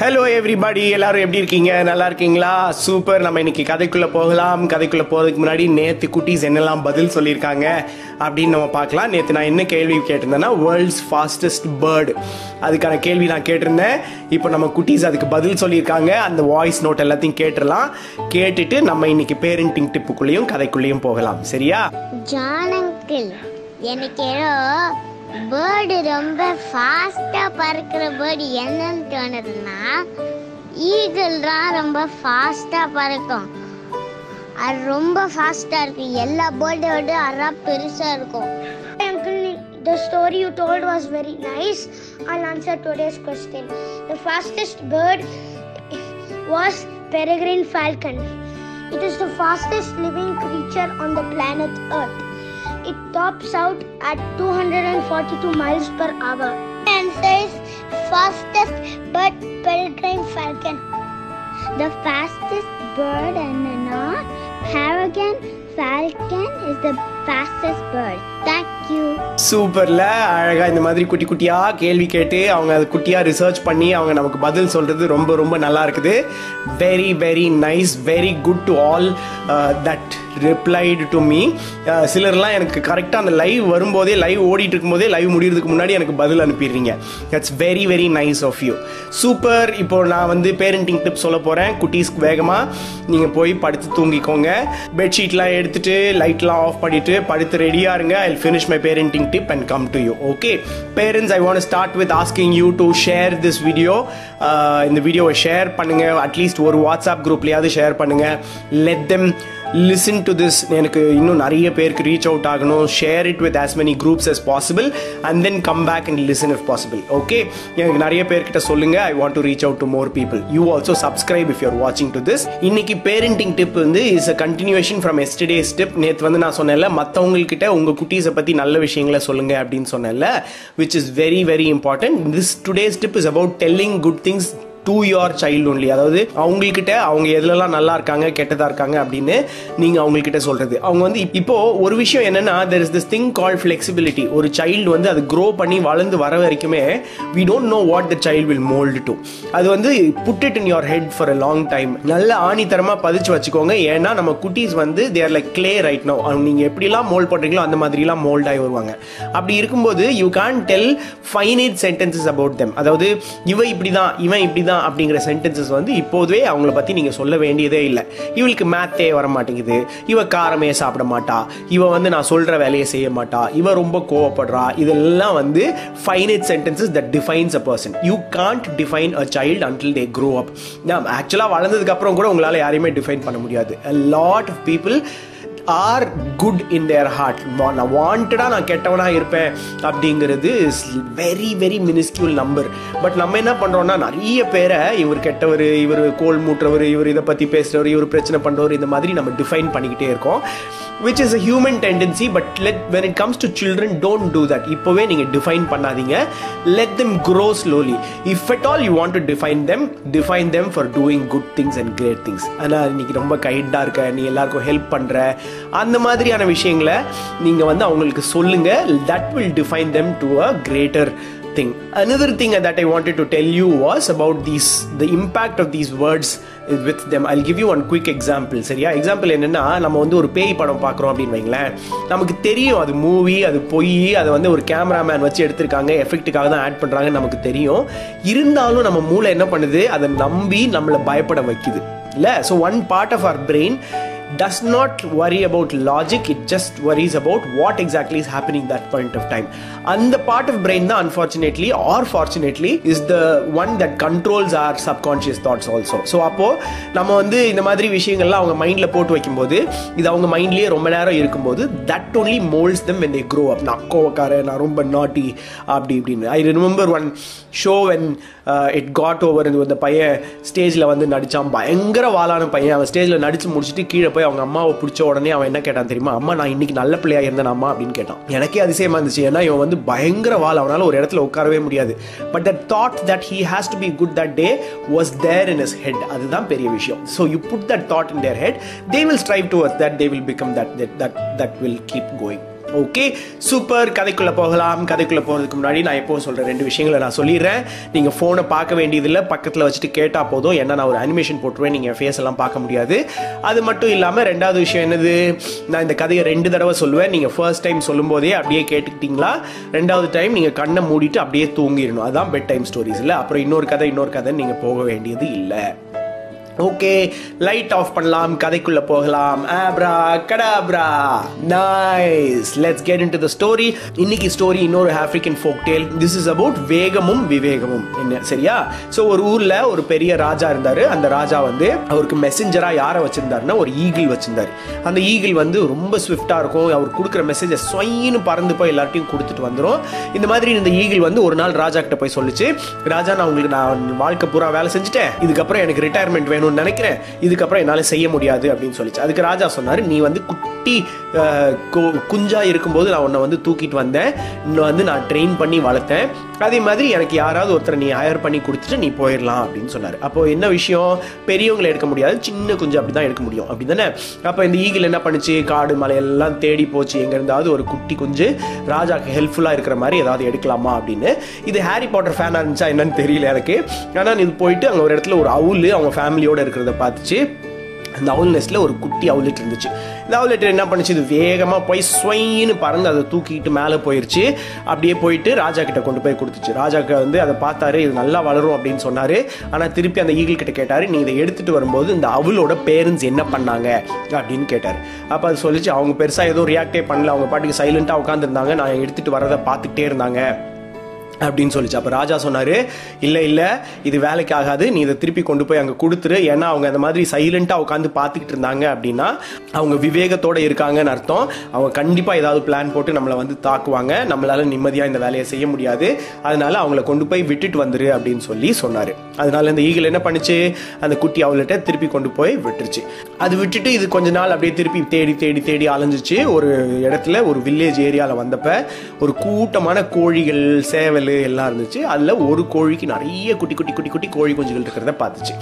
Hello everybody எல்லாரும் எப்படி இருக்கீங்க? நல்லா இருக்கீங்களா? சூப்பர் நம்ம இன்னைக்கு கதைக்குள்ளே போகலாம். கதைக்குள்ளே போகிறதுக்கு முன்னாடி நேற்று குட்டீஸ் என்னெல்லாம் பதில் சொல்லியிருக்காங்க அப்படின்னு நம்ம பார்க்கலாம். நேற்று நான் என்ன கேள்வி கேட்டிருந்தேன்னா வேர்ல்ட்ஸ் ஃபாஸ்டஸ்ட் பேர்டு அதுக்கான கேள்வி நான் கேட்டிருந்தேன். இப்போ நம்ம குட்டீஸ் அதுக்கு பதில் சொல்லியிருக்காங்க. அந்த வாய்ஸ் நோட் எல்லாத்தையும் கேட்டுடலாம். கேட்டுட்டு நம்ம இன்னைக்கு பேரண்டிங் டிப்புக்குள்ளேயும் கதைக்குள்ளேயும் போகலாம். சரியா? எனக்கு பேர்டு ரொம்ப ஃபாஸ்ட்டாக பறக்கிற பேர்டு என்னன்னு தோணுதுன்னா ஈகிள் தான் ரொம்ப ஃபாஸ்ட்டாக பறக்கும் அது ரொம்ப ஃபாஸ்ட்டாக இருக்கும் எல்லா பேர்ட்டையும் விட அறா பெருசாக இருக்கும் uncle the story you told was very nice I'll answer today's question the fastest bird was peregrine falcon it is the fastest living creature on the planet earth It tops out at 242 miles per hour. answer is fastest bird peregrine falcon the fastest bird and not peregrine falcon is the fastest bird. Thank you. சூப்பர்ல அழகா இந்த மாதிரி குட்டி குட்டியா கேள்வி கேட்டு அவங்க அது குட்டியா ரிசர்ச் பண்ணி அவங்க நமக்கு பதில் சொல்றது ரொம்ப ரொம்ப நல்லா இருக்குது. Very very nice very good to all that replied to me சிலர்லாம் எனக்கு கரெக்டாக அந்த லைவ் வரும்போதே லைவ் ஓடிட்டு இருக்கும்போதே லைவ் முடியறதுக்கு முன்னாடி எனக்கு பதில் அனுப்பிடுறீங்க. That's very very nice of you super இப்போ நான் வந்து பேரண்டிங் டிப் சொல்ல போகிறேன் குட்டீஸ்க்கு வேகமாக நீங்கள் போய் படுத்து தூங்கிக்கோங்க. பெட்ஷீட்லாம் எடுத்துட்டு லைட்லாம் ஆஃப் பண்ணிட்டு படுத்து ரெடியாக இருங்க. I finish my parenting tip and come to you okay parents I want start with asking you to share this video இந்த வீடியோவை ஷேர் பண்ணுங்க. அட்லீஸ்ட் ஒரு வாட்ஸ்அப் குரூப்லயாவது ஷேர் பண்ணுங்க. Let them listen to this எனக்கு இன்னும் நிறைய பேருக்கு ரீச் அவுட் ஆகணும். Share it with as many groups as possible and then come back and listen if possible okay எனக்கு நிறைய பேர்கிட்ட சொல்லுங்க. I want to reach out to more people you also subscribe if you're வாட்சிங் to this இன்னைக்கு parenting tip வந்து is a continuation from yesterday's tip நேற்று வந்து நான் சொன்னேன்ல மற்றவங்கக்கிட்ட உங்கள் குட்டீஸை பற்றி நல்ல விஷயங்களை சொல்லுங்க அப்படின்னு சொன்னேன்ல which is very very important this today's tip is about telling good things to your child only அதாவது அவங்கக்கிட்ட அவங்க எதுலலாம் நல்லா இருக்காங்க கெட்டதாக இருக்காங்க அப்படின்னு நீங்கள் அவங்கக்கிட்ட சொல்கிறது அவங்க வந்து இப்போ ஒரு விஷயம் என்னன்னா there is this thing call flexibility ஒரு சைல்டு வந்து அது க்ரோ பண்ணி வளர்ந்து வர வரைக்குமே we don't know what the child will mould to அது வந்து put it in your head for a long time நல்ல ஆணித்தரமாக பதிச்சு வச்சுக்கோங்க. ஏன்னா நம்ம குட்டீஸ் வந்து they're like clay right no அவங்க நீங்கள் எப்படிலாம் மோல்ட் பண்ணுறீங்களோ அந்த மாதிரிலாம் மோல்ட் ஆகி வருவாங்க. அப்படி இருக்கும்போது you can tell finite sentences about them அதாவது இவன் இப்படி தான் இவன் இப்படி தான் அப்படிங்கிற சென்டென்சஸ் வந்து இப்போதே அவங்கள பற்றி நீங்கள் சொல்ல வேண்டியதே இல்லை. இவளுக்கு மேத்தே வர மாட்டேங்குது இவ காரமே சாப்பிட மாட்டா. இவ வந்து நான் சொல்கிற வேலையை செய்ய மாட்டா. இவ ரொம்ப கோவப்படுறா. இதெல்லாம் வந்து finite sentences that defines a person you can't define a child until they grow up ஆக்சுவலாக வளர்ந்ததுக்கப்புறம் கூட உங்களால் யாரையுமே டிஃபைன் பண்ண முடியாது. Lot of people are good in their heart நான் வாண்டடாக நான் கெட்டவனாக இருப்பேன் அப்படிங்கிறது is very very miniscule number but நம்ம என்ன பண்ணுறோம்னா நிறைய பேரை இவர் கெட்டவர் இவர் கோல் மூட்டுறவர் இவர் இதை பற்றி பேசுகிறவர் இவர் பிரச்சனை பண்ணுறவர் இந்த மாதிரி நம்ம டிஃபைன் பண்ணிக்கிட்டே இருக்கோம். Which is a human tendency but let when it comes to children don't do that இப்போவே நீங்கள் டிஃபைன் பண்ணாதீங்க. Let them grow slowly if at all you want to define them define them for doing good things and great things ஆனால் இன்னைக்கு ரொம்ப கைண்டாக இருக்க நீ எல்லாருக்கும் help பண்ணுற அந்த மாதிரியான விஷயங்களை நீங்கள் வந்து அவங்களுக்கு சொல்லுங்க. That will define them to a greater thing. Another thing that I wanted to tell you was about these the impact of these words with them. I'll give you one quick example. சரியா? Example என்னன்னா நம்ம வந்து ஒரு பேய் படம் பார்க்குறோம் அப்படின்னு வைங்களேன். நமக்கு தெரியும் அது மூவி அது பொய் அதை வந்து ஒரு கேமராமேன் வச்சு எடுத்திருக்காங்க. எஃபெக்ட்டுக்காக தான் ஆட் பண்ணுறாங்கன்னு நமக்கு தெரியும். இருந்தாலும் நம்ம மூளை என்ன பண்ணுது? அதை நம்பி நம்மளை பயப்பட வைக்குது. இல்லை? So one part of our brain does not worry about logic it just worries about what exactly is happening that point of time அந்த பார்ட் ஆஃப் of தான் that our fortunately is the one that controls our subconscious thoughts also so அப்போது நம்ம வந்து இந்த மாதிரி விஷயங்கள்லாம் அவங்க மைண்டில் போட்டு வைக்கும்போது இது அவங்க மைண்ட்லேயே ரொம்ப நேரம் இருக்கும்போது that only moulds them when they grow up நான் கோவக்கார நான் ரொம்ப நாட்டி அப்படி இப்படின்னு I remember one show when it got over இந்த பையன் ஸ்டேஜில் வந்து நடித்தான் பயங்கர வாளான பையன் அவன் ஸ்டேஜில் நடித்து முடிச்சுட்டு கீழே போய் அவங்க அம்மாவை பிடிச்ச உடனே அவன் என்ன கேட்டான் தெரியுமா? அம்மா நான் இன்னைக்கு நல்ல பிள்ளையா இருந்தேன் அம்மா அப்படின்னு கேட்டான். எனக்கே அதிசயமா இருந்துச்சு ஏன்னா இவன் வந்து பயங்கர வாழ் அவனால ஒரு இடத்துல உட்காரவே முடியாது. But that thought that he has to be good that day was there in his head அதுதான் பெரிய விஷயம். So you put that thought in their head they will strive to that they will become that that that will keep going okay super கதைக்குள்ளே போகலாம். கதைக்குள்ளே போகிறதுக்கு முன்னாடி நான் எப்போ சொல்கிறேன் ரெண்டு விஷயங்களை நான் சொல்லிடுறேன். நீங்கள் ஃபோனை பார்க்க வேண்டியதில்லை. பக்கத்தில் வச்சுட்டு கேட்டால் போதும். ஏன்னா நான் ஒரு அனிமேஷன் போட்டுருவேன். நீங்கள் ஃபேஸ் எல்லாம் பார்க்க முடியாது. அது மட்டும் இல்லாமல் ரெண்டாவது விஷயம் என்னது? நான் இந்த கதையை ரெண்டு தடவை சொல்லுவேன். நீங்கள் ஃபர்ஸ்ட் டைம் சொல்லும்போதே அப்படியே கேட்டுக்கிட்டீங்களா? ரெண்டாவது டைம் நீங்கள் கண்ணை மூடிட்டு அப்படியே தூங்கிடணும். அதுதான் பெட் டைம் ஸ்டோரிஸ் இல்லை. அப்புறம் இன்னொரு கதை இன்னொரு கதை நீங்கள் போக வேண்டியது இல்லை. ஓகே லைட் ஆஃப் பண்ணலாம் கதைக்குள்ள போகலாம். Abracadabra nice let's get into the story இன்னைக்கு ஸ்டோரி இன்னொரு African folk tale this is about வேகமும் விவேகமும். என்ன சரியா? ஸோ ஒரு ஊர்ல ஒரு பெரிய ராஜா இருந்தாரு. அந்த ராஜா வந்து அவருக்கு மெசஞ்சரா யாரை வச்சிருந்தாருன்னா ஒரு ஈகிள் வச்சிருந்தாரு. அந்த ஈகிள் வந்து ரொம்ப ஸ்விஃப்டா இருக்கும். அவர் கொடுக்குற மெசேஜை சொயின்னு பறந்து போய் எல்லாத்தையும் கொடுத்துட்டு வந்துடும் இந்த மாதிரி இந்த ஈகிள் வந்து ஒரு நாள் ராஜா கிட்ட போய் சொல்லிச்சு. ராஜா நான் உங்களுக்கு நான் வாழ்க்கை பூரா வேலை செஞ்சுட்டேன். இதுக்கப்புறம் எனக்கு ரிட்டையர்மெண்ட் வேணும் பண்ணணும்னு நினைக்கிறேன். இதுக்கப்புறம் என்னால் செய்ய முடியாது அப்படின்னு சொல்லிச்சு. அதுக்கு ராஜா சொன்னார் நீ வந்து குட்டி குஞ்சா இருக்கும்போது நான் உன்னை வந்து தூக்கிட்டு வந்தேன். இன்னும் வந்து நான் ட்ரெயின் பண்ணி வளர்த்தேன். அதே மாதிரி எனக்கு யாராவது ஒருத்தரை நீ ஹயர் பண்ணி கொடுத்துட்டு நீ போயிடலாம் அப்படின்னு சொன்னார். அப்போ என்ன விஷயம்? பெரியவங்களை எடுக்க முடியாது சின்ன குஞ்சு அப்படி தான் எடுக்க முடியும். அப்படி தானே? அப்போ இந்த ஈகிள் என்ன பண்ணுச்சு? காடு மலையெல்லாம் தேடி போச்சு. எங்கேருந்தாவது ஒரு குட்டி குஞ்சு ராஜாக்கு ஹெல்ப்ஃபுல்லாக இருக்கிற மாதிரி ஏதாவது எடுக்கலாமா அப்படின்னு. இது ஹாரி பாட்டர் ஃபேனாக இருந்துச்சா என்னன்னு தெரியல எனக்கு. ஆனால் இது போயிட்டு அங்கே ஒரு இடத்துல ஒரு அவுல் அவங்க ஃபேமிலியோட இருக்கிறத பார்த்துச்சு. அந்த அவுல்நெஸ்ட்டில் ஒரு குட்டி அவுலெட் இருந்துச்சு. இந்த அவுலெட் என்ன பண்ணுச்சு? இது வேகமாக போய் ஸ்வைன்னு பறந்து அதை தூக்கிட்டு மேலே போயிடுச்சு அப்படியே போயிட்டு ராஜா கிட்ட கொண்டு போய் கொடுத்துச்சு. ராஜா வந்து அதை பார்த்தாரு இது நல்லா வளரும் அப்படின்னு சொன்னார். ஆனால் திருப்பி அந்த ஈகிள் கிட்ட கேட்டார் நீ இதை எடுத்துகிட்டு வரும்போது இந்த அவுலோட பேரண்ட்ஸ் என்ன பண்ணாங்க? அப்படின்னு கேட்டார். அப்போ அது சொல்லிச்சு அவங்க பெருசாக எதுவும் ரியாக்டே பண்ணல. அவங்க பாட்டுக்கு சைலண்ட்டாக உட்காந்துருந்தாங்க நான் எடுத்துகிட்டு வரதை பார்த்துக்கிட்டே இருந்தாங்க. அப்படின்னு சொல்லிச்சு. அப்போ ராஜா சொன்னார் இல்லை இல்லை இது வேலைக்கு ஆகாது நீ இதை திருப்பி கொண்டு போய் அங்கே கொடுத்துரு. ஏன்னா அவங்க அந்த மாதிரி சைலண்ட்டாக உட்காந்து பார்த்துக்கிட்டு இருந்தாங்க அப்படின்னா அவங்க விவேகத்தோடு இருக்காங்கன்னு அர்த்தம். அவங்க கண்டிப்பாக ஏதாவது பிளான் போட்டு நம்மளை வந்து தாக்குவாங்க. நம்மளால் நிம்மதியாக இந்த வேலையை செய்ய முடியாது. அதனால அவங்கள கொண்டு போய் விட்டுட்டு வந்துரு அப்படின்னு சொல்லி சொன்னார். அதனால இந்த ஈகிள் என்ன பண்ணுச்சு? அந்த குட்டி அவள்கிட்ட திருப்பி கொண்டு போய் விட்டுருச்சு. அது விட்டுட்டு இது கொஞ்ச நாள் அப்படியே திருப்பி தேடி தேடி தேடி அலைஞ்சிச்சு. ஒரு இடத்துல ஒரு வில்லேஜ் ஏரியாவில் வந்தப்போ ஒரு கூட்டமான கோழிகள் சேவல் எல்லாம் இருந்துச்சு. அதில் ஒரு கோழிக்கு நிறைய குட்டி குட்டி குட்டி குட்டி கோழி குஞ்சுகள் இருக்கிறத பார்த்துச்சு.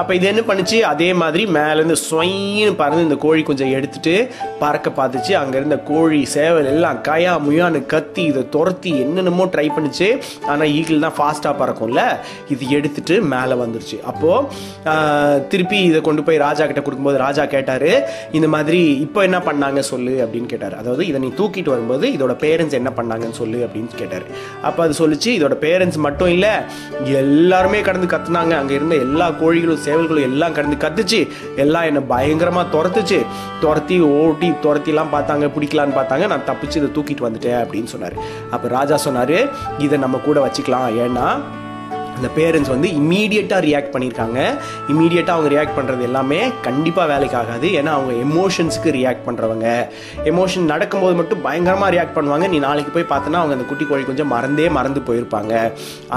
அப்போ இது என்ன பண்ணுச்சு? அதே மாதிரி மேலேருந்து ஸ்வைன்னு பறந்து இந்த கோழி கொஞ்சம் எடுத்துட்டு பறக்க பார்த்துச்சு. அங்கே இருந்த கோழி சேவல் எல்லாம் கயா முயான்னு கத்தி இதை துரத்தி என்னென்னமோ ட்ரை பண்ணுச்சு. ஆனால் ஈகிள் தான் ஃபாஸ்ட்டாக பறக்கும்ல? இது எடுத்துட்டு மேலே வந்துருச்சு. அப்போது திருப்பி இதை கொண்டு போய் ராஜா கிட்ட கொடுக்கும்போது ராஜா கேட்டார் இந்த மாதிரி இப்போ என்ன பண்ணாங்க சொல்லு? அப்படின்னு கேட்டார். அதாவது இதை நீ தூக்கிட்டு வரும்போது இதோட பேரண்ட்ஸ் என்ன பண்ணாங்கன்னு சொல்லு அப்படின்னு கேட்டார். அப்போ அது சொல்லிச்சு இதோட பேரண்ட்ஸ் மட்டும் இல்லை எல்லாருமே கடந்து கத்துனாங்க. அங்கே இருந்த எல்லா கோழிகளும் சேவல்களும் எல்லாம் கடந்து கத்துச்சு. எல்லாம் என்னை பயங்கரமாக துரத்துச்சு. துரத்தி ஓட்டி துரத்திலாம் பார்த்தாங்க பிடிக்கலான்னு பார்த்தாங்க. நான் தப்பிச்சு இதை தூக்கிட்டு வந்துட்டேன் அப்படின்னு சொன்னார். அப்போ ராஜா சொன்னார் இதை நம்ம கூட வச்சுக்கலாம். ஏன்னா அந்த பேரண்ட்ஸ் வந்து இம்மீடியட்டாக ரியாக்ட் பண்ணியிருக்காங்க. இம்மீடியட்டாக அவங்க ரியாக்ட் பண்ணுறது எல்லாமே கண்டிப்பாக வேலைக்கு ஆகாது ஏன்னா அவங்க எமோஷன்ஸுக்கு ரியாக்ட் பண்ணுறவங்க எமோஷன் நடக்கும்போது மட்டும் பயங்கரமாக ரியாக்ட் பண்ணுவாங்க. நீ நாளைக்கு போய் பார்த்தோன்னா அவங்க அந்த குட்டி கோழி கொஞ்சம் மறந்தே மறந்து போயிருப்பாங்க.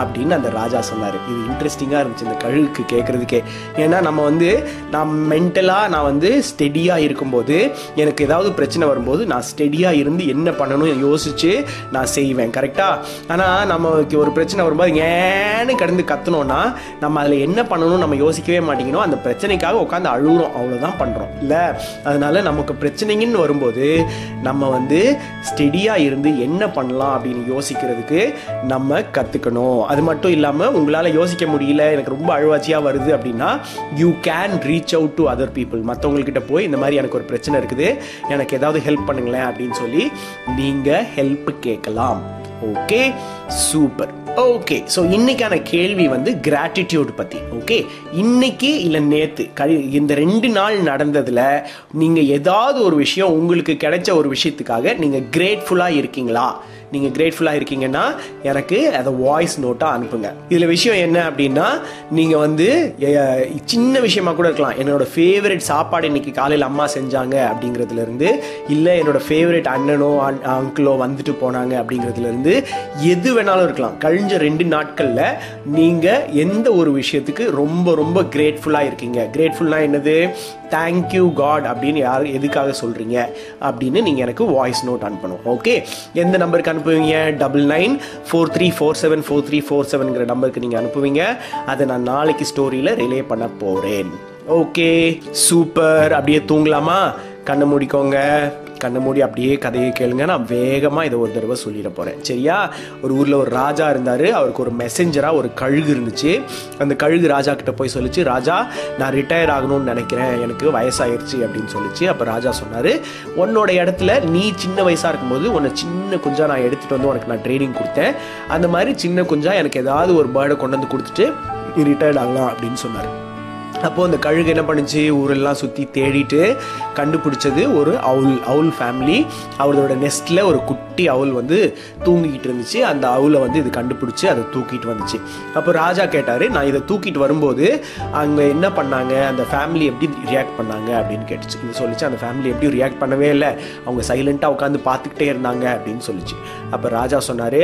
அப்படின்னு அந்த ராஜா சொன்னார். இது இன்ட்ரெஸ்டிங்காக இருந்துச்சு இந்த கழுகுக்கு கேட்குறதுக்கே ஏன்னா நம்ம வந்து நான் மென்டலாக நான் வந்து ஸ்டெடியாக இருக்கும்போது எனக்கு ஏதாவது பிரச்சனை வரும்போது நான் ஸ்டெடியாக இருந்து என்ன பண்ணணும் யோசித்து நான் செய்வேன். கரெக்டாக ஆனால் நமக்கு ஒரு பிரச்சனை வரும்போது ஏன்னு கடந்து கத்தணும்னா நம்ம அதில் என்ன பண்ணணும் நம்ம யோசிக்கவே மாட்டேங்கிறோம். அந்த பிரச்சனைக்காக உட்காந்து அழுகுறோம் அவ்வளோதான் பண்ணுறோம் இல்லை? அதனால நமக்கு பிரச்சனைங்கன்னு வரும்போது நம்ம வந்து ஸ்டெடியாக இருந்து என்ன பண்ணலாம் அப்படின்னு யோசிக்கிறதுக்கு நம்ம கற்றுக்கணும் அது மட்டும் இல்லாமல் உங்களால் யோசிக்க முடியல எனக்கு ரொம்ப அழுவாச்சியாக வருது அப்படின்னா you can reach out to other people மற்றவங்கக்கிட்ட போய் இந்த மாதிரி எனக்கு ஒரு பிரச்சனை இருக்குது எனக்கு ஏதாவது ஹெல்ப் பண்ணுங்களேன் அப்படின்னு சொல்லி நீங்கள் ஹெல்ப் கேட்கலாம். ஓகே சூப்பர் ஓகே ஸோ இன்னைக்கான கேள்வி வந்து கிராட்டிடியூட் பற்றி ஓகே இன்னைக்கு இல்லை நேற்று கழி இந்த ரெண்டு நாள் நடந்ததில் நீங்கள் ஏதாவது ஒரு விஷயம் உங்களுக்கு கிடைச்ச ஒரு விஷயத்துக்காக நீங்கள் கிரேட்ஃபுல்லாக இருக்கீங்களா? நீங்கள் கிரேட்ஃபுல்லாக இருக்கீங்கன்னா எனக்கு அதை வாய்ஸ் நோட்டாக அனுப்புங்க. இதில் விஷயம் என்ன அப்படின்னா நீங்கள் வந்து சின்ன விஷயமா கூட இருக்கலாம். என்னோட ஃபேவரட் சாப்பாடு இன்னைக்கு காலையில் அம்மா செஞ்சாங்க அப்படிங்கிறதுலேருந்து இல்லை என்னோட ஃபேவரட் அண்ணனோ அங்கிளோ வந்துட்டு போனாங்க அப்படிங்கிறதுலேருந்து எது வேணாலும் இருக்கலாம். கழிஞ்ச ரெண்டு நாட்களில் நீங்கள் எந்த ஒரு விஷயத்துக்கு ரொம்ப ரொம்ப கிரேட்ஃபுல்லாக இருக்கீங்க. கிரேட்ஃபுல்னா என்னது? தேங்க்யூ காட் அப்படின்னு யார் எதுக்காக சொல்கிறீங்க அப்படின்னு நீங்கள் எனக்கு வாய்ஸ் நோட் அனுப்பணும் ஓகே எந்த நம்பருக்கு அனுப்புவீங்க? Double nine four three four seven four three four செவன்கிற நம்பருக்கு நீங்கள் அனுப்புவீங்க. அதை நான் நாளைக்கு ஸ்டோரியில் ரிலே பண்ண போகிறேன் ஓகே சூப்பர் அப்படியே தூங்கலாமா? கண்ணை மூடிக்கோங்க. கண்ணை மூடி அப்படியே கதையை கேளுங்க. நான் வேகமாக இதை ஒரு தடவை சொல்லிட போகிறேன் சரியா? ஒரு ஊரில் ஒரு ராஜா இருந்தார். அவருக்கு ஒரு மெசஞ்சராக ஒரு கழுகு இருந்துச்சு. அந்த கழுகு ராஜா கிட்ட போய் சொல்லிச்சு ராஜா நான் ரிட்டையர் ஆகணும்னு நினைக்கிறேன். எனக்கு வயசாயிருச்சு அப்படின்னு சொல்லிச்சு. அப்போ ராஜா சொன்னார் உன்னோட இடத்துல நீ சின்ன வயசாக இருக்கும்போது உன்னை சின்ன குஞ்சா நான் எடுத்துகிட்டு வந்து உனக்கு நான் ட்ரைனிங் கொடுத்தேன். அந்த மாதிரி சின்ன குஞ்சா எனக்கு ஏதாவது ஒரு பேர்டை கொண்டு வந்து கொடுத்துட்டு நீ ரிட்டையர்ட் ஆகலாம் அப்படின்னு சொன்னார். அப்போது அந்த கழுகு என்ன பண்ணுச்சு? ஊரெல்லாம் சுற்றி தேடிட்டு கண்டுபிடிச்சது ஒரு அவுல் அவுல் ஃபேமிலி அவரோட நெஸ்ட்டில் ஒரு குட்டி அவுல் வந்து தூங்கிக்கிட்டு இருந்துச்சு. அந்த அவுலை வந்து இது கண்டுபிடிச்சி அதை தூக்கிட்டு வந்துச்சு. அப்போ ராஜா கேட்டார் நான் இதை தூக்கிட்டு வரும்போது அங்கே என்ன பண்ணாங்க? அந்த ஃபேமிலி எப்படி ரியாக்ட் பண்ணாங்க? அப்படின்னு கேட்டுச்சு. இது சொல்லிச்சு அந்த ஃபேமிலி எப்படி ரியாக்ட் பண்ணவே இல்லை. அவங்க சைலண்ட்டாக உட்காந்து பார்த்துக்கிட்டே இருந்தாங்க. அப்படின்னு சொல்லிச்சு. அப்போ ராஜா சொன்னார்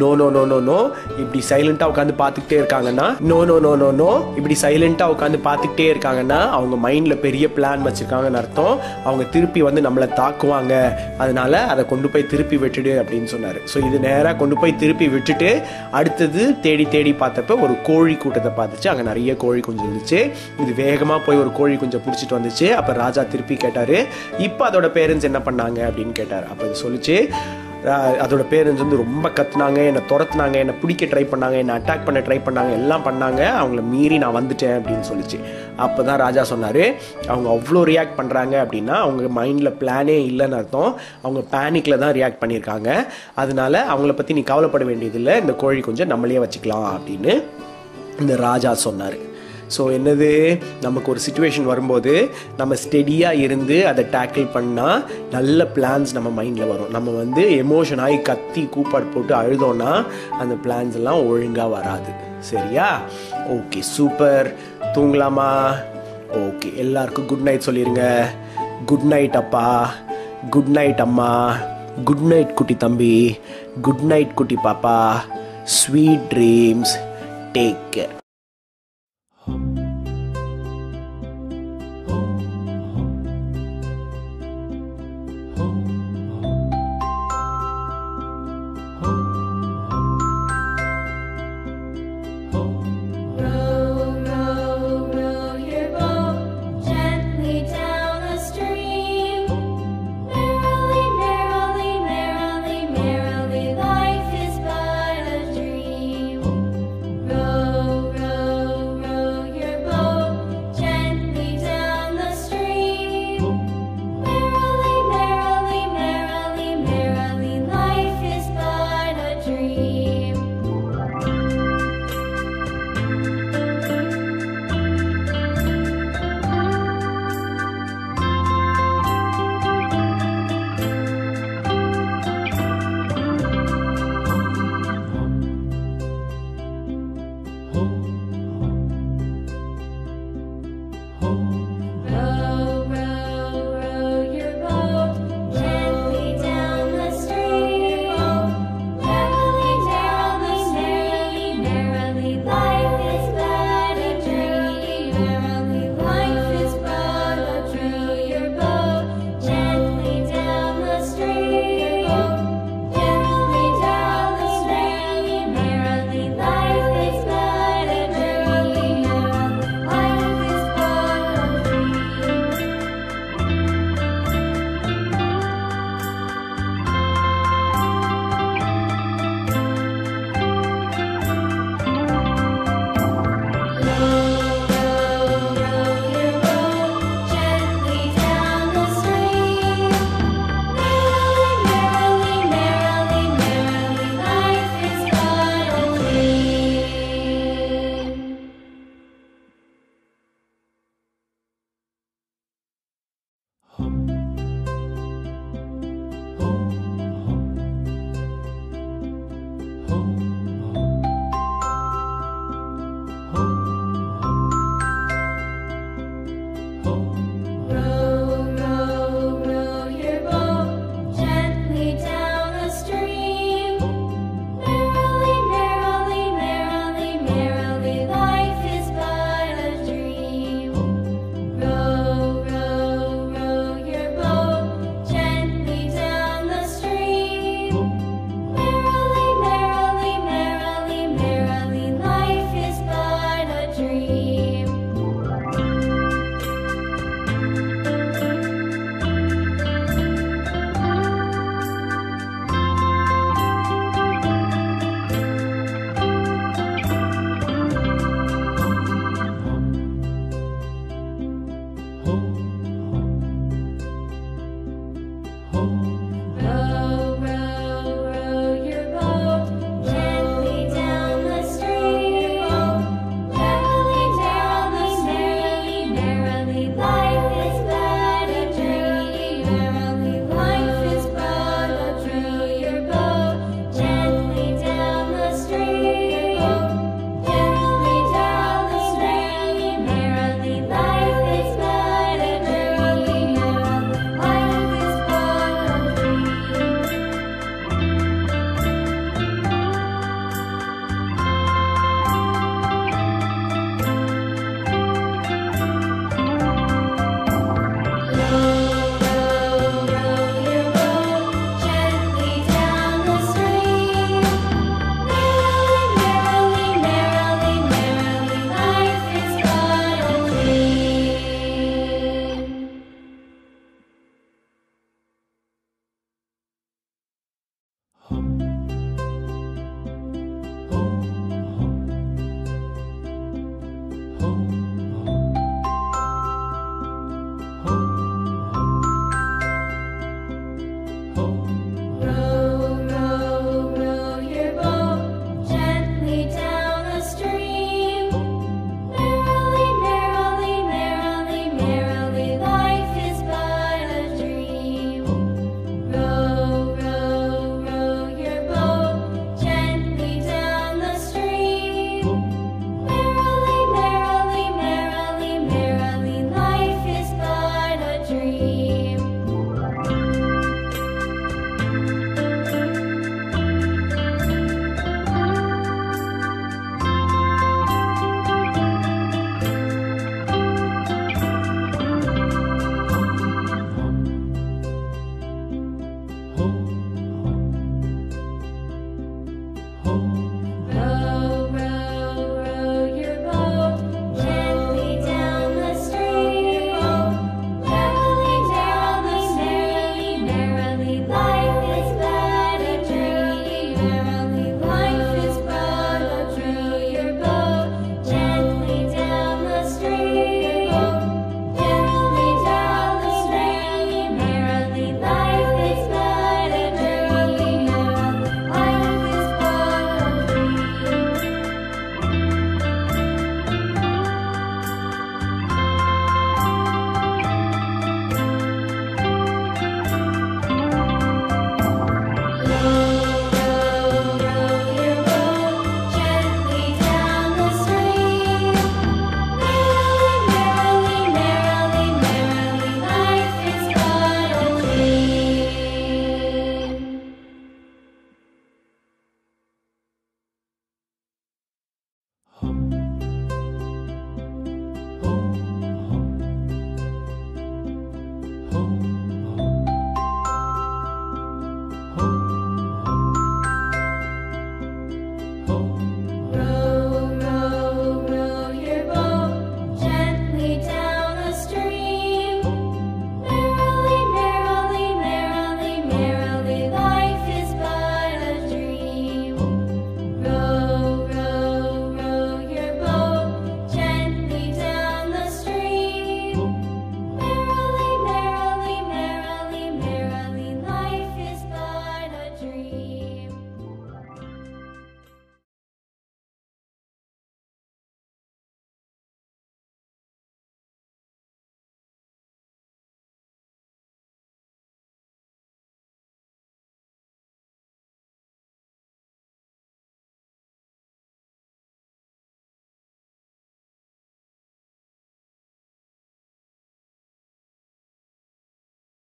no no no no no இப்படி சைலண்ட்டாக உட்காந்து பார்த்துக்கிட்டே இருக்காங்கன்னா no no no no no இப்படி சைலண்ட்டாக உட்காந்து பார்த்துக்கிட்டே இருக்காங்கன்னா அவங்க மைண்டில் பெரிய பிளான் வச்சுருக்காங்கன்னு அர்த்தம். அவங்க திருப்பி வந்து நம்மளை தாக்குவாங்க. அதனால் அதை கொண்டு போய் திருப்பி விட்டுடு அப்படின்னு சொன்னார். ஸோ இது நேராக கொண்டு போய் திருப்பி விட்டுட்டு அடுத்தது தேடி தேடி பார்த்தப்ப ஒரு கோழி கூட்டத்தை பார்த்துச்சு. அங்கே நிறைய கோழி குஞ்சு இருந்துச்சு. இது வேகமாக போய் ஒரு கோழி குஞ்சை பிடிச்சிட்டு வந்துச்சு. அப்போ ராஜா திருப்பி கேட்டார் இப்போ அதோட பேரண்ட்ஸ் என்ன பண்ணாங்க? அப்படின்னு கேட்டார். அப்போ இது சொல்லிச்சு அதோட பேரண்ட்ஸ் வந்து ரொம்ப கத்துனாங்க என்னை துரத்துனாங்க என்னை பிடிக்க ட்ரை பண்ணாங்க என்னை அட்டாக் பண்ண ட்ரை பண்ணாங்க எல்லாம் பண்ணாங்க. அவங்கள மீறி நான் வந்துட்டேன் அப்படின்னு சொல்லிச்சு. அப்போ தான் ராஜா சொன்னார் அவங்க அவ்வளோ ரியாக்ட் பண்ணுறாங்க அப்படின்னா அவங்க மைண்டில் பிளானே இல்லைன்னு அர்த்தம். அவங்க பேனிக்கில் தான் ரியாக்ட் பண்ணியிருக்காங்க. அதனால அவங்கள பற்றி நீ கவலைப்பட வேண்டியதில்லை. இந்த கோழி கொஞ்சம் நம்மளே வச்சுக்கலாம் அப்படின்னு இந்த ராஜா சொன்னார். ஸோ என்னது? நமக்கு ஒரு சுச்சுவேஷன் வரும்போது நம்ம ஸ்டெடியாக இருந்து அதை டேக்கிள் பண்ணால் நல்ல பிளான்ஸ் நம்ம மைண்டில் வரும். நம்ம வந்து எமோஷன் ஆகி கத்தி கூப்பாடு போட்டு அழுதோன்னா அந்த பிளான்ஸ் எல்லாம் ஒழுங்காக வராது. சரியா? ஓகே சூப்பர் தூங்கலாமா? ஓகே எல்லாருக்கும் குட் நைட் சொல்லிடுங்க குட் நைட் அப்பா. குட் நைட் அம்மா. குட் நைட் குட்டி தம்பி. குட் நைட் குட்டி பாப்பா. Sweet dreams take care home.